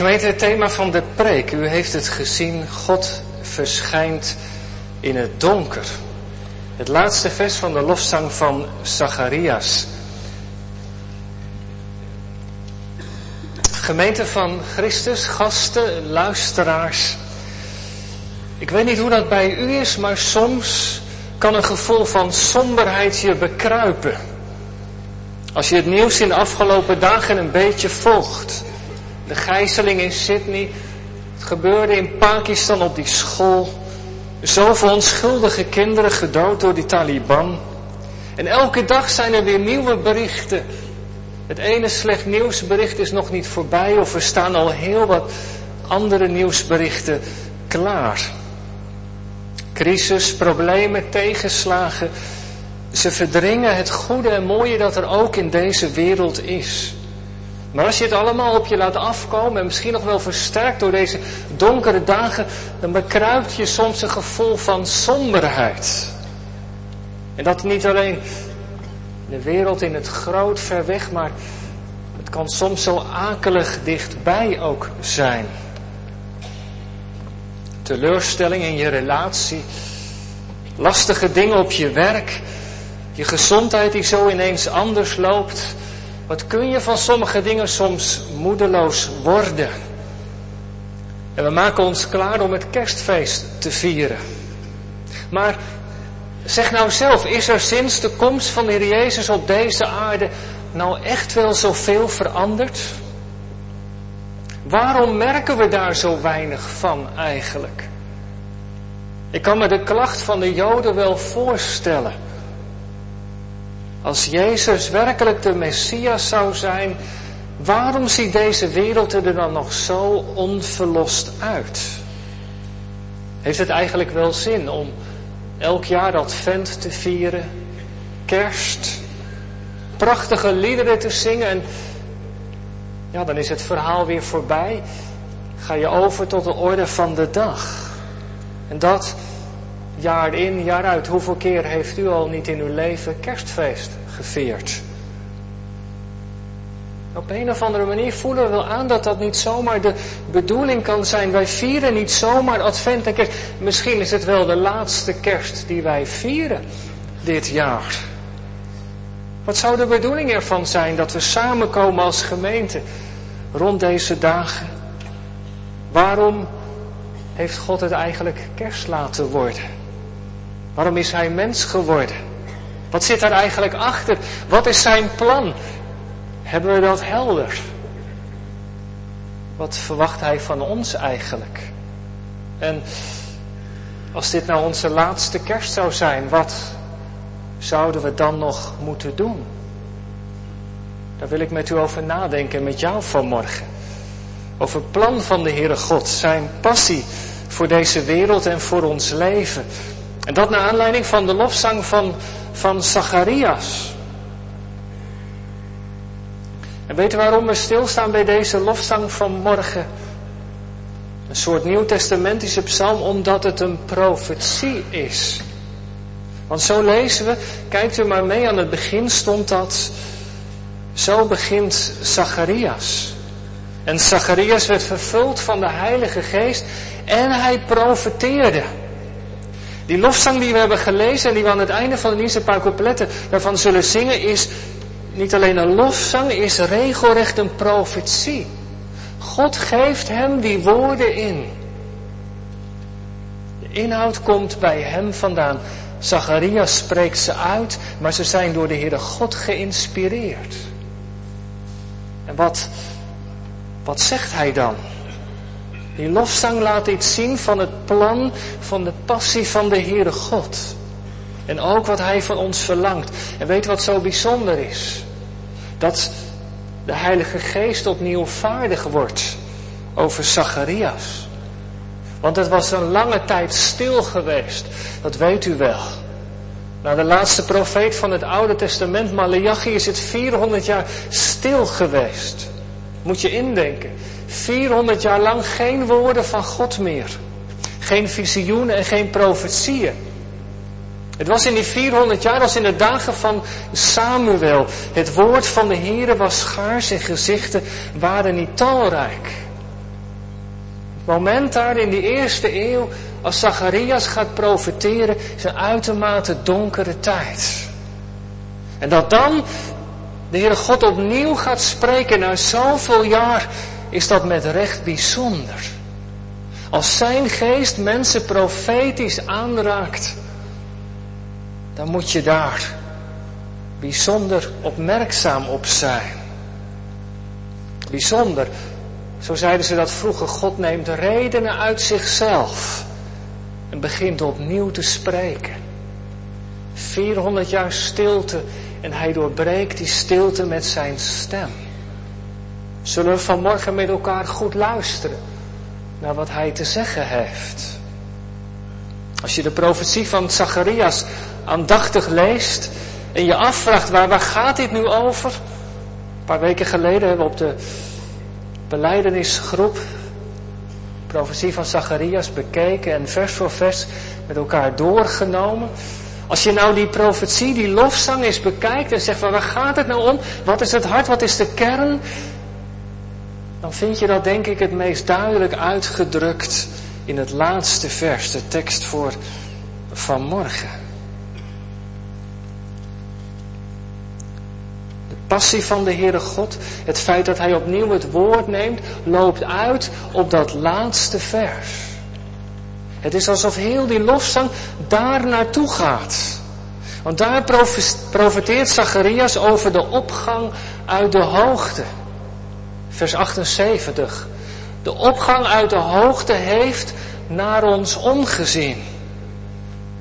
Gemeente, het thema van de preek, u heeft het gezien, God verschijnt in het donker. Het laatste vers van de lofzang van Zacharias. Gemeente van Christus, gasten, luisteraars. Ik weet niet hoe dat bij u is, maar soms kan een gevoel van somberheid je bekruipen. Als je het nieuws in de afgelopen dagen een beetje volgt. De gijzeling in Sydney, het gebeurde in Pakistan op die school. Zoveel onschuldige kinderen gedood door die Taliban. En elke dag zijn er weer nieuwe berichten. Het ene slecht nieuwsbericht is nog niet voorbij of er staan al heel wat andere nieuwsberichten klaar. Crisis, problemen, tegenslagen. Ze verdringen het goede en mooie dat er ook in deze wereld is. Maar als je het allemaal op je laat afkomen en misschien nog wel versterkt door deze donkere dagen, dan bekruipt je soms een gevoel van somberheid. En dat niet alleen de wereld in het groot ver weg, maar het kan soms zo akelig dichtbij ook zijn. Teleurstelling in je relatie, lastige dingen op je werk, je gezondheid die zo ineens anders loopt. Wat kun je van sommige dingen soms moedeloos worden? En we maken ons klaar om het kerstfeest te vieren. Maar zeg nou zelf, is er sinds de komst van de Heer Jezus op deze aarde nou echt wel zoveel veranderd? Waarom merken we daar zo weinig van eigenlijk? Ik kan me de klacht van de Joden wel voorstellen. Als Jezus werkelijk de Messias zou zijn, waarom ziet deze wereld er dan nog zo onverlost uit? Heeft het eigenlijk wel zin om elk jaar Advent te vieren, kerst, prachtige liederen te zingen en ja, dan is het verhaal weer voorbij. Ga je over tot de orde van de dag. En dat jaar in, jaar uit. Hoeveel keer heeft u al niet in uw leven kerstfeest gevierd? Op een of andere manier voelen we wel aan dat dat niet zomaar de bedoeling kan zijn. Wij vieren niet zomaar advent en kerst. Misschien is het wel de laatste kerst die wij vieren dit jaar. Wat zou de bedoeling ervan zijn dat we samenkomen als gemeente rond deze dagen? Waarom heeft God het eigenlijk kerst laten worden? Waarom is hij mens geworden? Wat zit daar eigenlijk achter? Wat is zijn plan? Hebben we dat helder? Wat verwacht hij van ons eigenlijk? En als dit nou onze laatste kerst zou zijn, wat zouden we dan nog moeten doen? Daar wil ik met u over nadenken, met jou vanmorgen. Over het plan van de Heere God, zijn passie voor deze wereld en voor ons leven. En dat naar aanleiding van de lofzang van, van Zacharias. En weet u waarom we stilstaan bij deze lofzang van morgen? Een soort nieuwtestamentische psalm, omdat het een profetie is. Want zo lezen we, kijkt u maar mee, aan het begin stond dat, zo begint Zacharias. En Zacharias werd vervuld van de Heilige Geest en hij profeteerde. Die lofzang die we hebben gelezen en die we aan het einde van de dienst paar coupletten daarvan zullen zingen, is niet alleen een lofzang, is regelrecht een profetie. God geeft hem die woorden in. De inhoud komt bij hem vandaan. Zacharias spreekt ze uit, maar ze zijn door de Heere God geïnspireerd. En wat, wat zegt hij dan? Die lofzang laat iets zien van het plan van de passie van de Heere God. En ook wat Hij van ons verlangt. En weet wat zo bijzonder is? Dat de Heilige Geest opnieuw vaardig wordt over Zacharias. Want het was een lange tijd stil geweest. Dat weet u wel. Na de laatste profeet van het Oude Testament, Malachi, is het 400 jaar stil geweest. Moet je indenken. 400 jaar lang geen woorden van God meer. Geen visioenen en geen profetieën. Het was in die 400 jaar als in de dagen van Samuel. Het woord van de Here was schaars en gezichten waren niet talrijk. Het moment daar in die eerste eeuw, als Zacharias gaat profeteren, is een uitermate donkere tijd. En dat dan de Heere God opnieuw gaat spreken na zoveel jaar, is dat met recht bijzonder. Als zijn geest mensen profetisch aanraakt, dan moet je daar bijzonder opmerkzaam op zijn. Bijzonder, zo zeiden ze dat vroeger, God neemt redenen uit zichzelf en begint opnieuw te spreken. 400 jaar stilte en hij doorbreekt die stilte met zijn stem. Zullen we vanmorgen met elkaar goed luisteren naar wat hij te zeggen heeft? Als je de profetie van Zacharias aandachtig leest en je afvraagt waar, waar gaat dit nu over? Een paar weken geleden hebben we op de beleidenisgroep profetie van Zacharias bekeken en vers voor vers met elkaar doorgenomen. Als je nou die profetie, die lofzang eens bekijkt en zegt van waar gaat het nou om? Wat is het hart? Wat is de kern? Dan vind je dat denk ik het meest duidelijk uitgedrukt in het laatste vers, de tekst voor vanmorgen. De passie van de Heere God, het feit dat Hij opnieuw het woord neemt, loopt uit op dat laatste vers. Het is alsof heel die lofzang daar naartoe gaat. Want daar profeteert Zacharias over de opgang uit de hoogte. Vers 78. De opgang uit de hoogte heeft naar ons omgezien.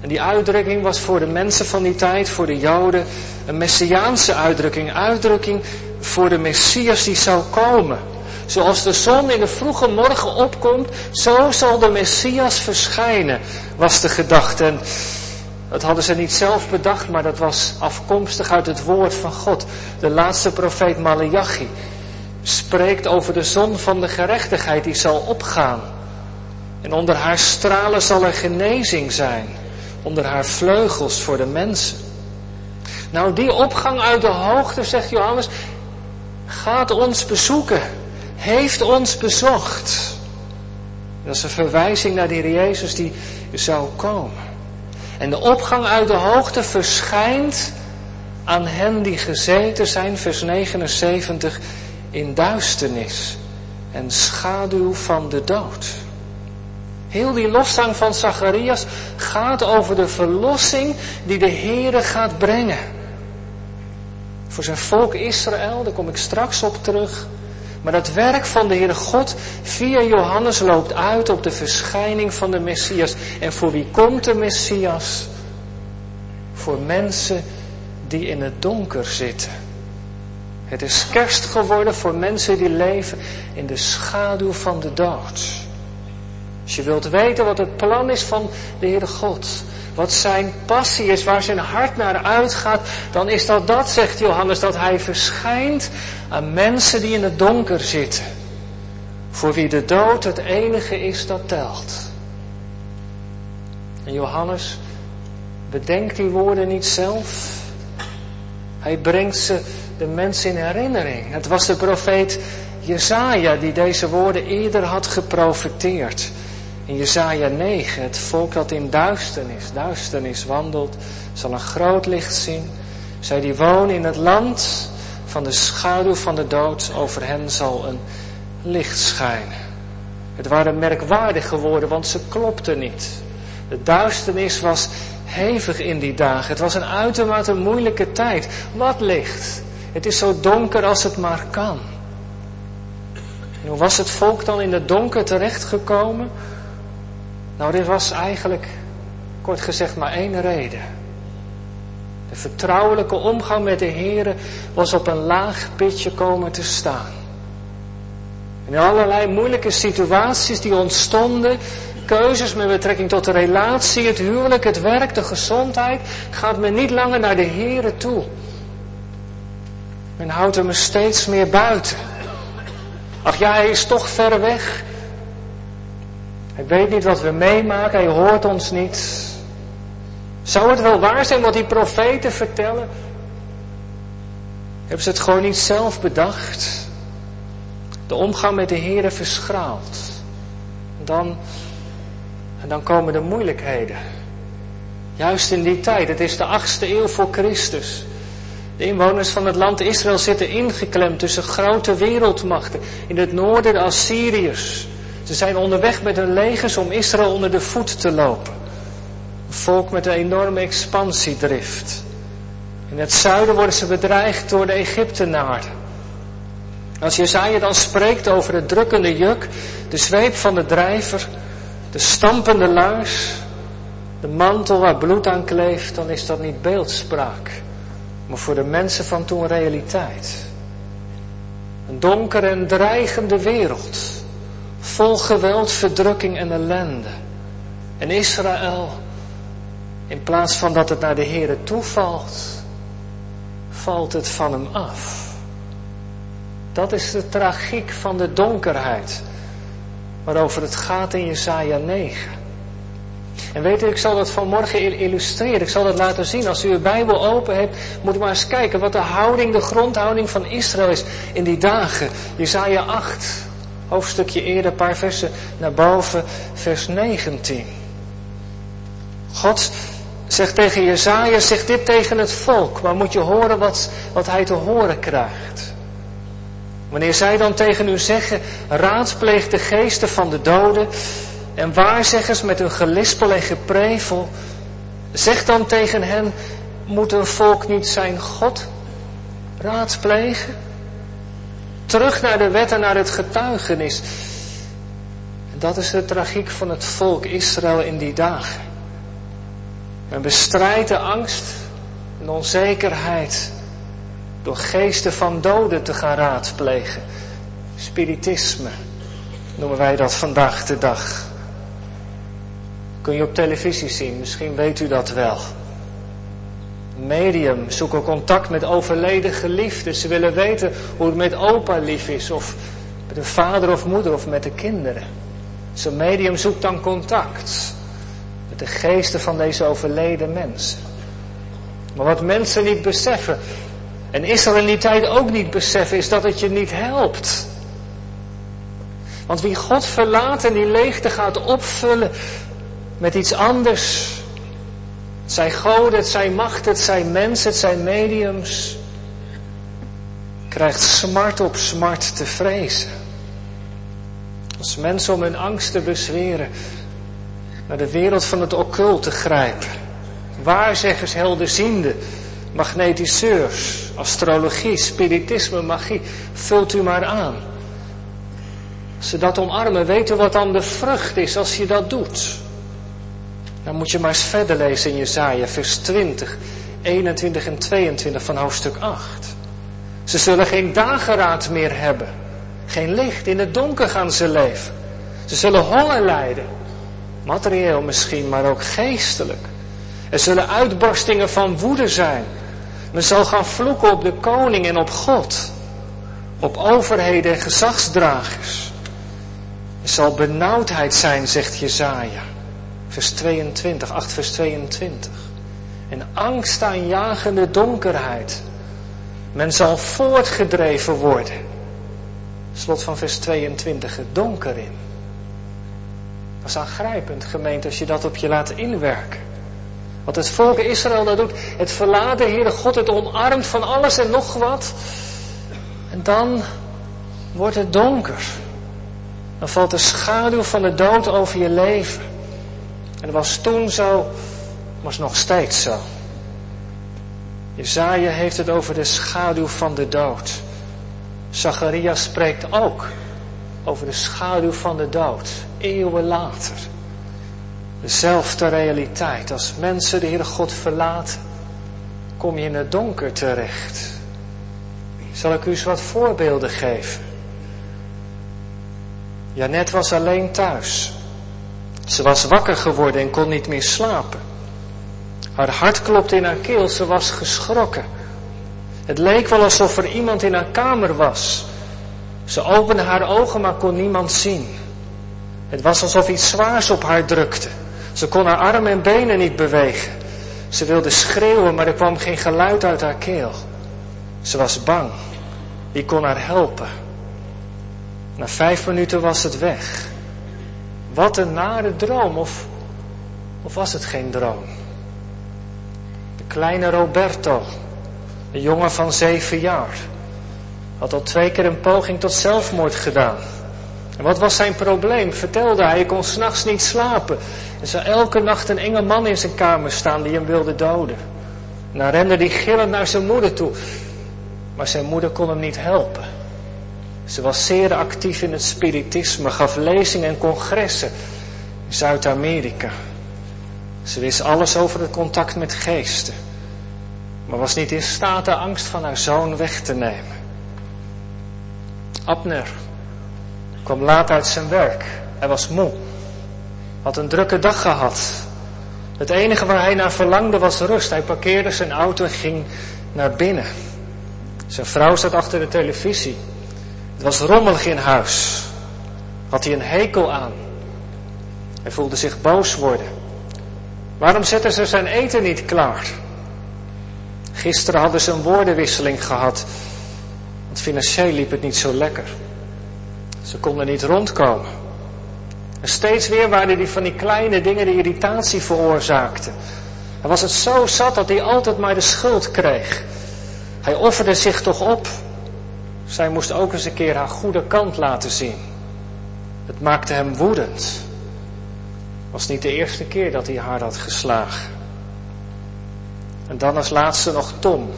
En die uitdrukking was voor de mensen van die tijd, voor de Joden, een messiaanse uitdrukking. Uitdrukking voor de Messias die zou komen. Zoals de zon in de vroege morgen opkomt, zo zal de Messias verschijnen, was de gedachte. En dat hadden ze niet zelf bedacht, maar dat was afkomstig uit het woord van God. De laatste profeet Malachi spreekt over de zon van de gerechtigheid die zal opgaan. En onder haar stralen zal er genezing zijn. Onder haar vleugels voor de mensen. Nou, die opgang uit de hoogte, zegt Johannes, gaat ons bezoeken heeft ons bezocht. Dat is een verwijzing naar Heer Jezus die zou komen. En de opgang uit de hoogte verschijnt aan hen die gezeten zijn, vers 79, in duisternis en schaduw van de dood. Heel die lofzang van Zacharias gaat over de verlossing die de Heere gaat brengen. Voor zijn volk Israël, daar kom ik straks op terug. Maar dat werk van de Heere God via Johannes loopt uit op de verschijning van de Messias. En voor wie komt de Messias? Voor mensen die in het donker zitten. Het is kerst geworden voor mensen die leven in de schaduw van de dood. Als je wilt weten wat het plan is van de Heere God, wat zijn passie is, waar zijn hart naar uitgaat, dan is dat dat, zegt Johannes, dat hij verschijnt aan mensen die in het donker zitten. Voor wie de dood het enige is dat telt. En Johannes bedenkt die woorden niet zelf. Hij brengt ze de mensen in herinnering. Het was de profeet Jezaja die deze woorden eerder had geprofeteerd. In Jesaja 9, het volk dat in duisternis, duisternis wandelt, zal een groot licht zien. Zij die wonen in het land van de schaduw van de dood, over hen zal een licht schijnen. Het waren merkwaardige woorden, want ze klopten niet. De duisternis was hevig in die dagen. Het was een uitermate moeilijke tijd. Wat licht? Het is zo donker als het maar kan. Hoe was het volk dan in het donker terechtgekomen? Nou, dit was eigenlijk, kort gezegd, maar één reden. De vertrouwelijke omgang met de Heer was op een laag pitje komen te staan. In allerlei moeilijke situaties die ontstonden, keuzes met betrekking tot de relatie, het huwelijk, het werk, de gezondheid, gaat men niet langer naar de Heer toe. Men houdt hem steeds meer buiten. Ach ja, hij is toch ver weg. Hij weet niet wat we meemaken, hij hoort ons niet. Zou het wel waar zijn wat die profeten vertellen? Hebben ze het gewoon niet zelf bedacht? De omgang met de Heeren verschraalt. Dan, en dan komen de moeilijkheden. Juist in die tijd, het is de achtste eeuw voor Christus. De inwoners van het land Israël zitten ingeklemd tussen grote wereldmachten. In het noorden de Assyriërs. Ze zijn onderweg met hun legers om Israël onder de voet te lopen. Een volk met een enorme expansiedrift. In het zuiden worden ze bedreigd door de Egyptenaren. Als Jezaja dan spreekt over het drukkende juk, de zweep van de drijver, de stampende laars, de mantel waar bloed aan kleeft, dan is dat niet beeldspraak, maar voor de mensen van toen realiteit. Een donkere en dreigende wereld, vol geweld, verdrukking en ellende. En Israël, in plaats van dat het naar de Here toevalt, valt het van hem af. Dat is de tragiek van de donkerheid, waarover het gaat in Jesaja 9. En weet u, ik zal dat vanmorgen illustreren. Ik zal dat laten zien. Als u uw Bijbel open hebt, moet u maar eens kijken wat de houding, de grondhouding van Israël is in die dagen. Jesaja 8, hoofdstukje eerder, een paar versen naar boven, vers 19. God zegt tegen Jezaja, zegt dit tegen het volk, maar moet je horen wat, wat hij te horen krijgt. Wanneer zij dan tegen u zeggen, raadpleeg de geesten van de doden en waarzeggers met hun gelispel en geprevel, zeg dan tegen hen, moet een volk niet zijn God raadplegen? Terug naar de wet en naar het getuigenis. En dat is de tragiek van het volk Israël in die dagen. Men bestrijdt de angst en onzekerheid door geesten van doden te gaan raadplegen. Spiritisme noemen wij dat vandaag de dag. Kun je op televisie zien, misschien weet u dat wel. Medium zoeken contact met overleden geliefden. Ze willen weten hoe het met opa lief is, of met een vader of moeder, of met de kinderen. Zo'n medium zoekt dan contact met de geesten van deze overleden mensen. Maar wat mensen niet beseffen, en Israël in die tijd ook niet beseffen, is dat het je niet helpt. Want wie God verlaat en die leegte gaat opvullen met iets anders. Het zijn goden, het zijn machten, het zijn mensen, het zijn mediums. Krijgt smart op smart te vrezen. Als mensen om hun angst te bezweren naar de wereld van het occulte grijpen. Waarzeggers, helderzienden, magnetiseurs, astrologie, spiritisme, magie. Vult u maar aan. Als ze dat omarmen, weten wat dan de vrucht is als je dat doet. Dan moet je maar eens verder lezen in Jezaja, vers 20, 21 en 22 van hoofdstuk 8. Ze zullen geen dageraad meer hebben. Geen licht, in het donker gaan ze leven. Ze zullen honger lijden. Materieel misschien, maar ook geestelijk. Er zullen uitbarstingen van woede zijn. Men zal gaan vloeken op de koning en op God. Op overheden en gezagsdragers. Er zal benauwdheid zijn, zegt Jezaja. Vers 22, 8 vers 22. En angstaanjagende donkerheid. Men zal voortgedreven worden. Slot van vers 22, het donker in. Dat is aangrijpend, gemeente, als je dat op je laat inwerken. Wat het volk Israël dat doet, het verlaten Heere God, het omarmt van alles en nog wat. En dan wordt het donker. Dan valt de schaduw van de dood over je leven. En was toen zo, was nog steeds zo. Jezaja heeft het over de schaduw van de dood. Zacharias spreekt ook over de schaduw van de dood, eeuwen later. Dezelfde realiteit. Als mensen de Heere God verlaten, kom je in het donker terecht. Zal ik u eens wat voorbeelden geven? Janet was alleen thuis. Ze was wakker geworden en kon niet meer slapen. Haar hart klopte in haar keel, ze was geschrokken. Het leek wel alsof er iemand in haar kamer was. Ze opende haar ogen, maar kon niemand zien. Het was alsof iets zwaars op haar drukte. Ze kon haar armen en benen niet bewegen. Ze wilde schreeuwen, maar er kwam geen geluid uit haar keel. Ze was bang. Wie kon haar helpen? Na vijf minuten was het weg. Wat een nare droom, of, of was het geen droom? De kleine Roberto, een jongen van zeven jaar, had al twee keer een poging tot zelfmoord gedaan. En wat was zijn probleem? Vertelde hij, hij kon s'nachts niet slapen. Er zou elke nacht een enge man in zijn kamer staan die hem wilde doden. En dan rende hij gillend naar zijn moeder toe. Maar zijn moeder kon hem niet helpen. Ze was zeer actief in het spiritisme, gaf lezingen en congressen in Zuid-Amerika. Ze wist alles over het contact met geesten, maar was niet in staat de angst van haar zoon weg te nemen. Abner kwam laat uit zijn werk. Hij was moe, had een drukke dag gehad. Het enige waar hij naar verlangde was rust. Hij parkeerde zijn auto en ging naar binnen. Zijn vrouw zat achter de televisie. Het was rommelig in huis. Had hij een hekel aan. Hij voelde zich boos worden. Waarom zetten ze zijn eten niet klaar? Gisteren hadden ze een woordenwisseling gehad. Want financieel liep het niet zo lekker. Ze konden niet rondkomen. En steeds weer waren die van die kleine dingen die irritatie veroorzaakten. Hij was het zo zat dat hij altijd maar de schuld kreeg. Hij offerde zich toch op. Zij moest ook eens een keer haar goede kant laten zien. Het maakte hem woedend. Het was niet de eerste keer dat hij haar had geslagen. En dan als laatste nog Tom.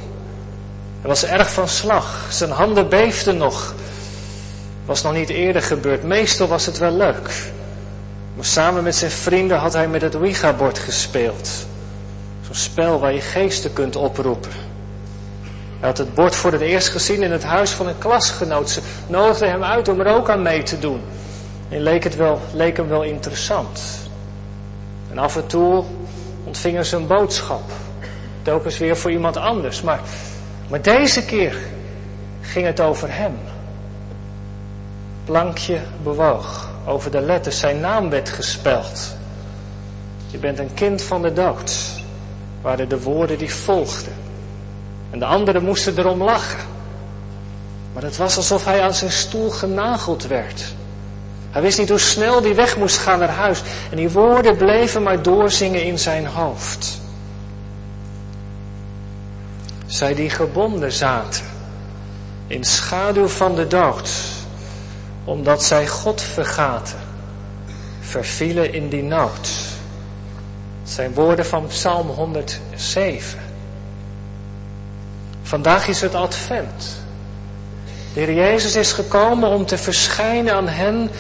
Hij was erg van slag. Zijn handen beefden nog. Was nog niet eerder gebeurd. Meestal was het wel leuk. Maar samen met zijn vrienden had hij met het Ouija-bord gespeeld. Zo'n spel waar je geesten kunt oproepen. Hij had het bord voor het eerst gezien in het huis van een klasgenoot. Ze nodigde hem uit om er ook aan mee te doen. En leek, het wel, leek hem wel interessant. En af en toe ontvingen ze een boodschap. Telkens weer voor iemand anders. Maar, maar deze keer ging het over hem. Plankje bewoog. Over de letters zijn naam werd gespeld. Je bent een kind van de dood. Waren de woorden die volgden. En de anderen moesten erom lachen. Maar het was alsof hij aan zijn stoel genageld werd. Hij wist niet hoe snel hij weg moest gaan naar huis. En die woorden bleven maar doorzingen in zijn hoofd. Zij die gebonden zaten in schaduw van de dood, omdat zij God vergaten, vervielen in die nood. Het zijn woorden van Psalm 107. Vandaag is het advent. De Heer Jezus is gekomen om te verschijnen aan hen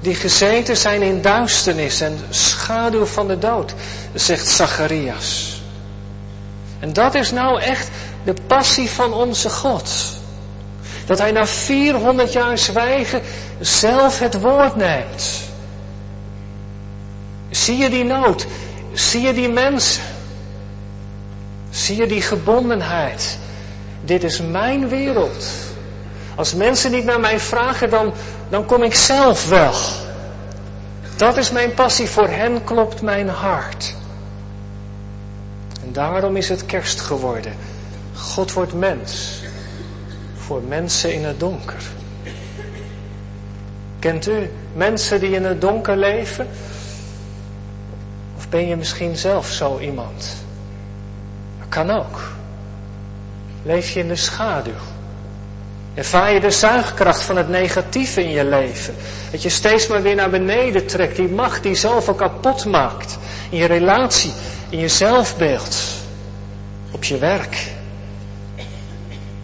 die gezeten zijn in duisternis en schaduw van de dood, zegt Zacharias. En dat is nou echt de passie van onze God. Dat hij na 400 jaar zwijgen zelf het woord neemt. Zie je die nood? Zie je die mensen? Zie je die gebondenheid? Dit is mijn wereld. Als mensen niet naar mij vragen, dan, dan kom ik zelf wel. Dat is mijn passie. Voor hen klopt mijn hart. En daarom is het kerst geworden. God wordt mens. Voor mensen in het donker. Kent u mensen die in het donker leven? Of ben je misschien zelf zo iemand? Dat kan ook. Leef je in de schaduw? Ervaar je de zuigkracht van het negatieve in je leven? Dat je steeds maar weer naar beneden trekt, die macht die zoveel kapot maakt. In je relatie, in je zelfbeeld, op je werk.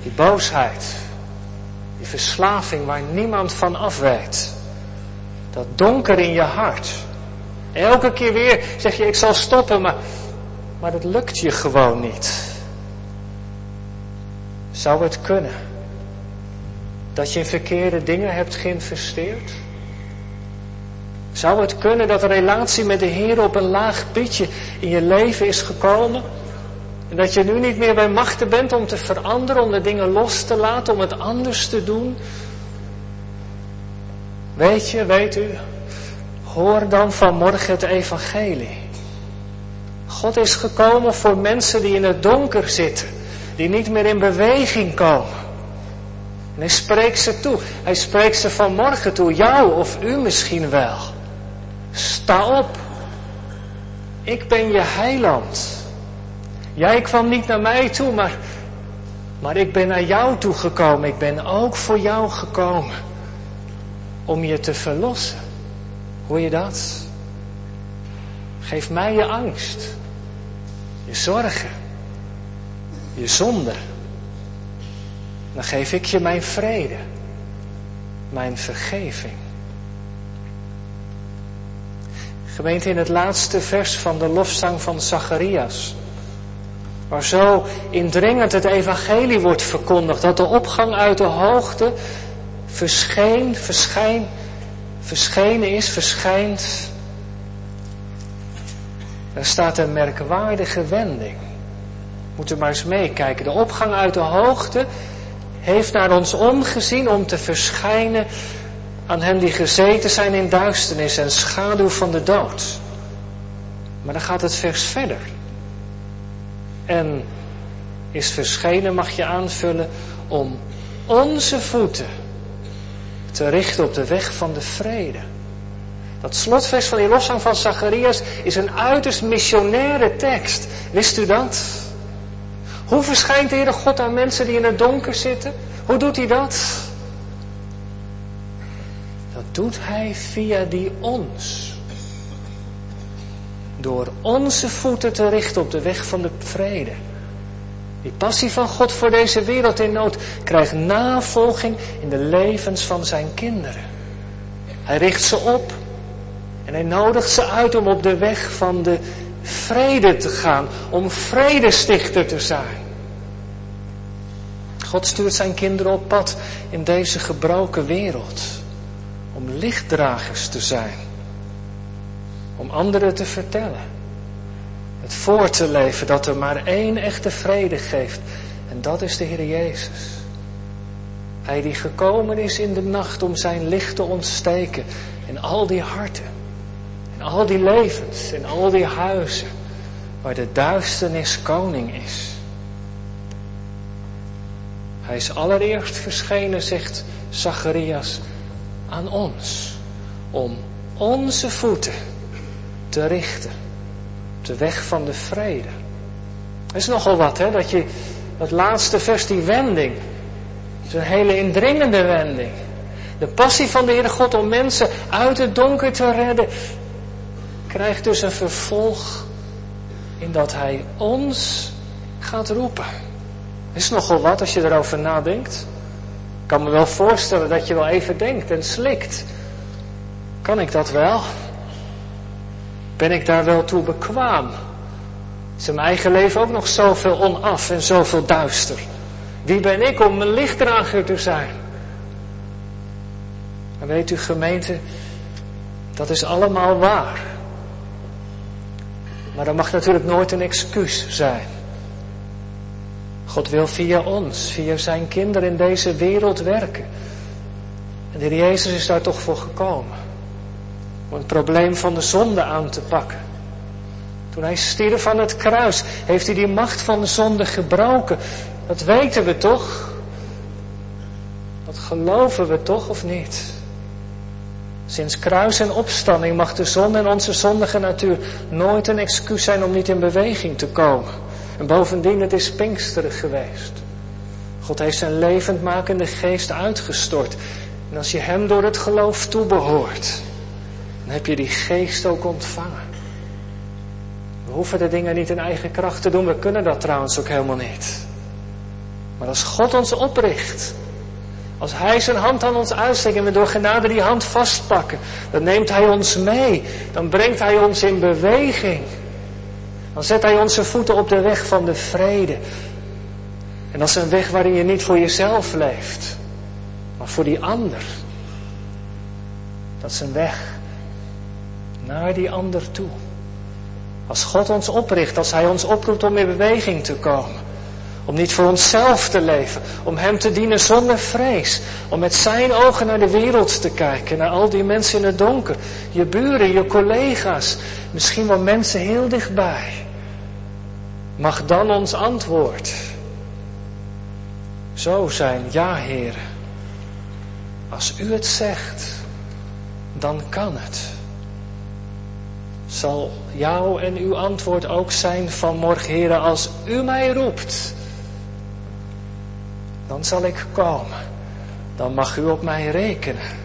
Die boosheid, die verslaving waar niemand van afwijt. Dat donker in je hart. Elke keer weer zeg je ik zal stoppen, maar, maar dat lukt je gewoon niet. Zou het kunnen dat je in verkeerde dingen hebt geïnvesteerd? Zou het kunnen dat de relatie met de Heer op een laag pitje in je leven is gekomen? En dat je nu niet meer bij machten bent om te veranderen, om de dingen los te laten, om het anders te doen? Weet je, weet u, hoor dan vanmorgen het evangelie. God is gekomen voor mensen die in het donker zitten die niet meer in beweging komen. En hij spreekt ze toe. Hij spreekt ze vanmorgen toe, jou of u misschien wel. Sta op. Ik ben je heiland. Jij kwam niet naar mij toe, maar, maar ik ben naar jou toe gekomen. Ik ben ook voor jou gekomen. Om je te verlossen. Hoor je dat? Geef mij je angst. Je zorgen. Je zonde. Dan geef ik je mijn vrede. Mijn vergeving. Gemeente in het laatste vers van de lofzang van Zacharias. Waar zo indringend het evangelie wordt verkondigd. Dat de opgang uit de hoogte verscheen, verschijn, verschenen is, verschijnt. Er staat een merkwaardige wending. Moeten maar eens meekijken. De opgang uit de hoogte heeft naar ons omgezien om te verschijnen aan hen die gezeten zijn in duisternis en schaduw van de dood. Maar dan gaat het vers verder. En is verschenen, mag je aanvullen, om onze voeten te richten op de weg van de vrede. Dat slotvers van die lofzang van Zacharias is een uiterst missionaire tekst. Wist u dat? Hoe verschijnt de Heere God aan mensen die in het donker zitten? Hoe doet hij dat? Dat doet hij via die ons. Door onze voeten te richten op de weg van de vrede. Die passie van God voor deze wereld in nood krijgt navolging in de levens van zijn kinderen. Hij richt ze op en hij nodigt ze uit om op de weg van de vrede te gaan, om vredestichter te zijn. God stuurt zijn kinderen op pad in deze gebroken wereld om lichtdragers te zijn, om anderen te vertellen, het voor te leven dat er maar één echte vrede geeft en dat is de Heer Jezus. Hij die gekomen is in de nacht om zijn licht te ontsteken in al die harten, al die levens, in al die huizen waar de duisternis koning is. Hij is allereerst verschenen, zegt Zacharias, aan ons. Om onze voeten te richten. Op de weg van de vrede. Het is nogal wat, hè, dat je dat laatste vers, die wending. Is een hele indringende wending. De passie van de Heere God om mensen uit het donker te redden, krijgt dus een vervolg in dat Hij ons gaat roepen. Is nogal wat als je erover nadenkt. Ik kan me wel voorstellen dat je wel even denkt en slikt. Kan ik dat wel? Ben ik daar wel toe bekwaam? Is in mijn eigen leven ook nog zoveel onaf en zoveel duister? Wie ben ik om een lichtdrager te zijn? En weet u gemeente, dat is allemaal waar. Maar dat mag natuurlijk nooit een excuus zijn. God wil via ons, via zijn kinderen in deze wereld werken. En de Heer Jezus is daar toch voor gekomen. Om het probleem van de zonde aan te pakken. Toen hij stierf van het kruis, heeft hij die macht van de zonde gebroken. Dat weten we toch? Dat geloven we toch of niet? Sinds kruis en opstanding mag de zonde en onze zondige natuur nooit een excuus zijn om niet in beweging te komen. En bovendien, het is Pinksterig geweest. God heeft zijn levendmakende geest uitgestort. En als je hem door het geloof toebehoort, dan heb je die geest ook ontvangen. We hoeven de dingen niet in eigen kracht te doen. We kunnen dat trouwens ook helemaal niet. Maar als God ons opricht, als Hij zijn hand aan ons uitsteekt en we door genade die hand vastpakken, dan neemt Hij ons mee. Dan brengt Hij ons in beweging. Dan zet Hij onze voeten op de weg van de vrede. En dat is een weg waarin je niet voor jezelf leeft, maar voor die ander. Dat is een weg naar die ander toe. Als God ons opricht, als Hij ons oproept om in beweging te komen. Om niet voor onszelf te leven, om Hem te dienen zonder vrees. Om met Zijn ogen naar de wereld te kijken, naar al die mensen in het donker. Je buren, je collega's, misschien wel mensen heel dichtbij. Mag dan ons antwoord. Zo zijn, ja Heer, als u het zegt, dan kan het. zal jouw en uw antwoord ook zijn vanmorgen, heren, als u mij roept, dan zal ik komen. Dan mag u op mij rekenen.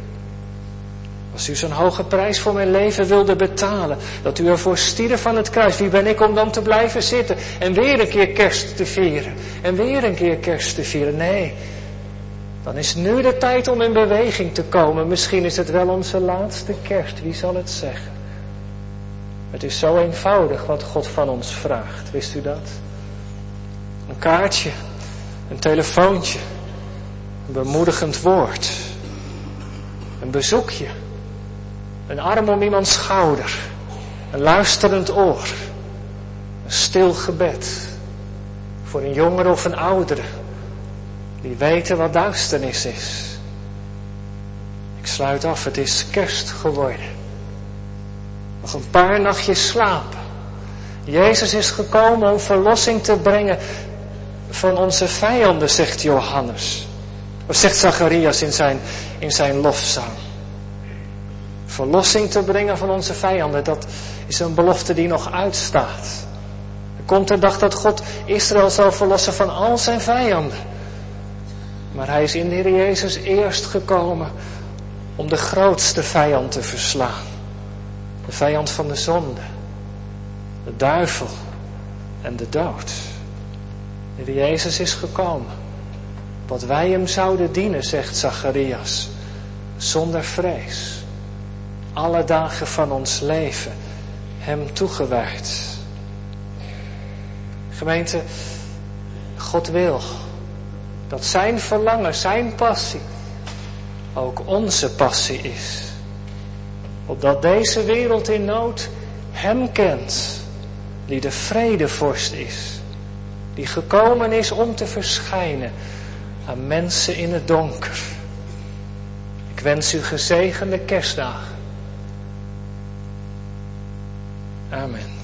Als u zo'n hoge prijs voor mijn leven wilde betalen, dat u ervoor stierf van het kruis, wie ben ik om dan te blijven zitten en weer een keer kerst te vieren en weer een keer kerst te vieren? Nee, dan is nu de tijd om in beweging te komen. Misschien is het wel onze laatste kerst, wie zal het zeggen? Het is zo eenvoudig wat God van ons vraagt, wist u dat? Een kaartje, een telefoontje, een bemoedigend woord, een bezoekje, een arm om iemands schouder, een luisterend oor, een stil gebed. Voor een jongere of een oudere. Die weten wat duisternis is. Ik sluit af, het is kerst geworden. Nog een paar nachtjes slapen. Jezus is gekomen om verlossing te brengen van onze vijanden, zegt Johannes. Of zegt Zacharias in zijn, in zijn lofzang. Verlossing te brengen van onze vijanden, dat is een belofte die nog uitstaat. Er komt de dag dat God Israël zal verlossen van al zijn vijanden. Maar hij is in de Heer Jezus eerst gekomen om de grootste vijand te verslaan. De vijand van de zonde, de duivel en de dood. De Jezus is gekomen. Wat wij hem zouden dienen, zegt Zacharias, zonder vrees. Alle dagen van ons leven hem toegewijd. Gemeente, God wil dat zijn verlangen, zijn passie, ook onze passie is. Opdat deze wereld in nood Hem kent, die de vredevorst is, die gekomen is om te verschijnen aan mensen in het donker. Ik wens u gezegende kerstdagen. Amen.